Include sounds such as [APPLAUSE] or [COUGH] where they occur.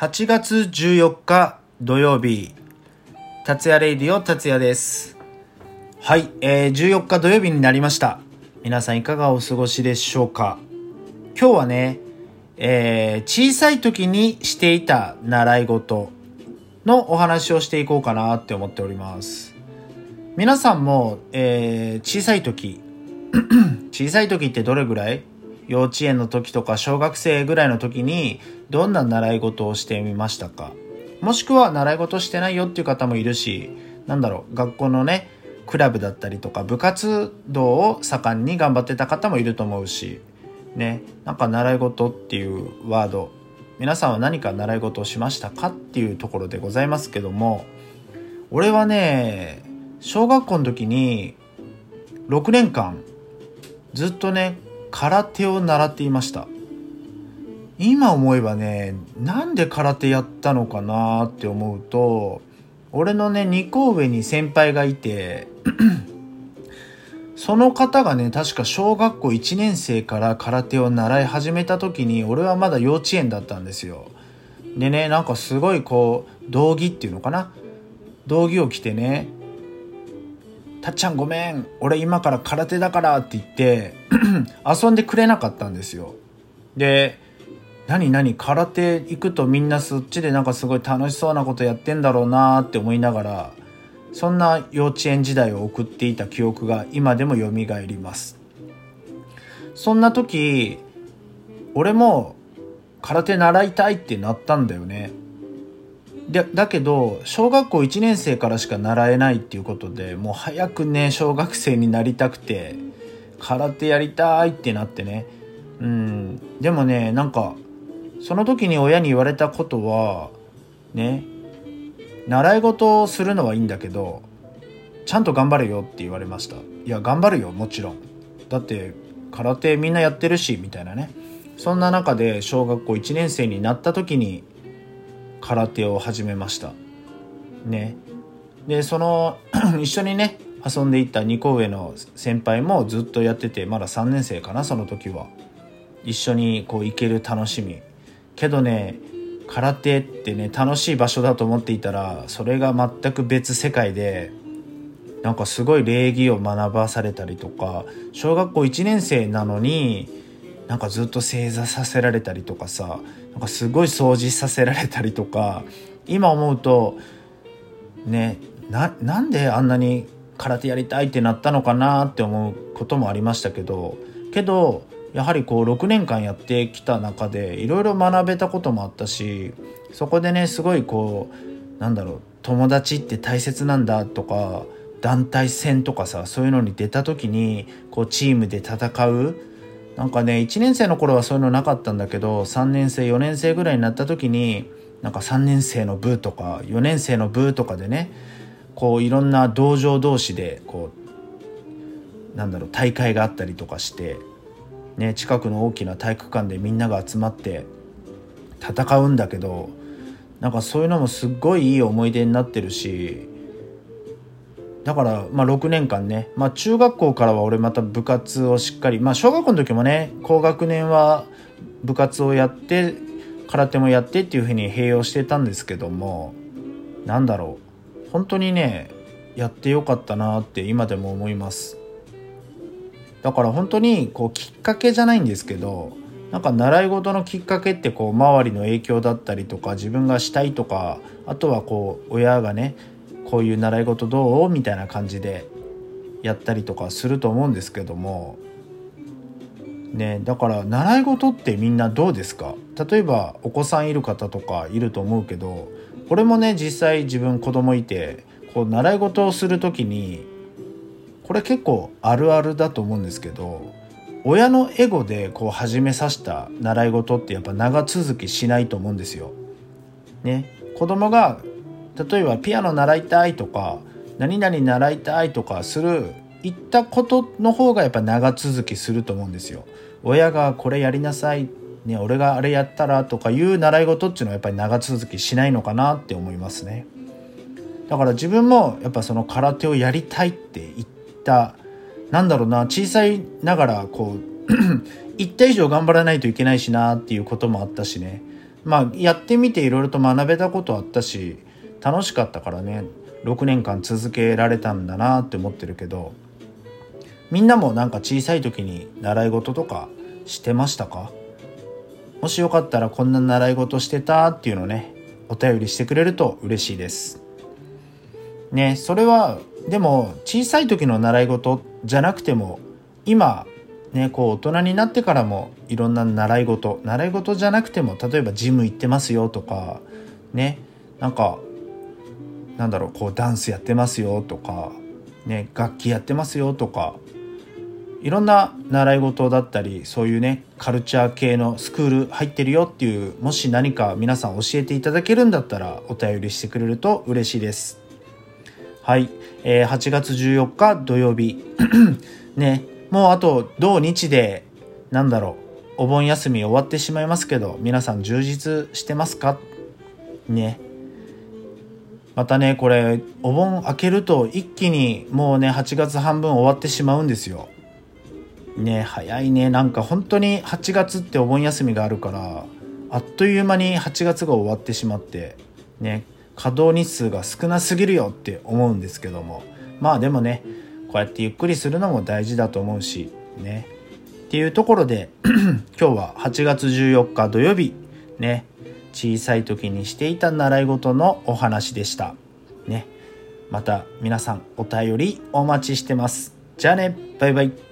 8月14日土曜日、達也レイディオ達也です。はい、えー、14日土曜日になりました。皆さんいかがお過ごしでしょうか？今日はね、えー、小さい時にしていた習い事のお話をしていこうかなって思っております。皆さんも、えー、小さい時、[CLEARS THROAT] 小さい時ってどれぐらい？幼稚園の時とか小学生ぐらいの時にどんな習い事をしてみましたか？もしくは習い事してないよっていう方もいるしなんだろう学校のねクラブだったりとか部活動を盛んに頑張ってた方もいると思うしねなんか習い事っていうワード皆さんは何か習い事をしましたかっていうところでございますけども俺はね小学校の時に6年間ずっとね空手を習っていました。今思えばねなんで空手やったのかなって思うと俺のね2個上に先輩がいて [CLEARS THROAT] その方がね確か小学校1年生から空手を習い始めた時に俺はまだ幼稚園だったんですよ。でねなんかすごいこう道着っていうのかな？道着を着てねたっちゃんごめん俺今から空手だからって言って [CLEARS THROAT] 遊んでくれなかったんですよ。で何何空手行くとみんなそっちでなんかすごい楽しそうなことやってんだろうなって思いながらそんな幼稚園時代を送っていた記憶が今でも蘇ります。そんな時俺も空手習いたいってなったんだよね。でだけど小学校1年生からしか習えないっていうことでもう早くね小学生になりたくて空手やりたいってなってね。うん。でもねなんかその時に親に言われたことはね習い事をするのはいいんだけどちゃんと頑張れよって言われました。いや頑張るよもちろん。だって空手みんなやってるしみたいなね。そんな中で小学校1年生になった時に空手を始めました。ね。でその [CLEARS THROAT] 一緒にね遊んでいった2個上の先輩もずっとやっててまだ3年生かなその時は。一緒にこう行ける楽しみ。けどね空手ってね楽しい場所だと思っていたらそれが全く別世界でなんかすごい礼儀を学ばされたりとか小学校1年生なのになんかずっと正座させられたりとかさなんかすごい掃除させられたりとか今思うとねななんであんなに空手やりたいってなったのかなって思うこともありましたけどけどやはりこう6年間やってきた中でいろいろ学べたこともあったしそこでねすごいこうなんだろう友達って大切なんだとか団体戦とかさそういうのに出た時にこうチームで戦うなんかね1年生の頃はそういうのなかったんだけど3年生4年生ぐらいになった時になんか3年生の部とか4年生の部とかでねこういろんな道場同士でこうなんだろう大会があったりとかして、ね、近くの大きな体育館でみんなが集まって戦うんだけどなんかそういうのもすっごいいい思い出になってるしだから、まあ、6年間ね、まあ、中学校からは俺また部活をしっかり、まあ、小学校の時もね高学年は部活をやって空手もやってっていうふうに併用してたんですけどもなんだろう。本当にねやってよかったなって今でも思います。だから本当にこうきっかけじゃないんですけどなんか習い事のきっかけってこう周りの影響だったりとか自分がしたいとかあとはこう親がねこういう習い事どう？みたいな感じでやったりとかすると思うんですけども。ねだから習い事ってみんなどうですか？例えばお子さんいる方とかいると思うけど俺もね実際自分子供いてこう習い事をする時にこれ結構あるあるだと思うんですけど親のエゴでこう始めさせた習い事ってやっぱ長続きしないと思うんですよ。ね、子供が例えばピアノ習いたいとか何々習いたいとかする言ったことの方がやっぱ長続きすると思うんですよ。親がこれやりなさい、ね、俺があれやったらとかいう習い事っていうのはやっぱり長続きしないのかなって思いますね。だから自分もやっぱその空手をやりたいって言ったなんだろうな小さいながらこう [CLEARS THROAT] 一体以上頑張らないといけないしなっていうこともあったしねまあやってみていろいろと学べたことあったし楽しかったからね6年間続けられたんだなって思ってるけどみんなもなんか小さい時に習い事とかしてましたか？もしよかったらこんな習い事してたっていうのねお便りしてくれると嬉しいです。ねそれはでも小さい時の習い事じゃなくても今ねこう大人になってからもいろんな習い事習い事じゃなくても例えばジム行ってますよとかねなんかなんだろうこうダンスやってますよとかね楽器やってますよとかいろんな習い事だったりそういうねカルチャー系のスクール入ってるよっていうもし何か皆さん教えていただけるんだったらお便りしてくれると嬉しいです。はい、えー、8月14日土曜日。[CLEARS THROAT] ね。もうあと土日でなんだろうお盆休み終わってしまいますけど皆さん充実してますか？ね。またねこれお盆明けると一気にもうね8月半分終わってしまうんですよ。ね早いね。なんか本当に8月ってお盆休みがあるからあっという間に8月が終わってしまってね稼働日数が少なすぎるよって思うんですけども。まあでもねこうやってゆっくりするのも大事だと思うしね。っていうところで [CLEARS THROAT] 今日は8月14日土曜日ね。小さい時にしていた習い事のお話でした。ね。また皆さんお便りお待ちしてます。じゃあね。バイバイ。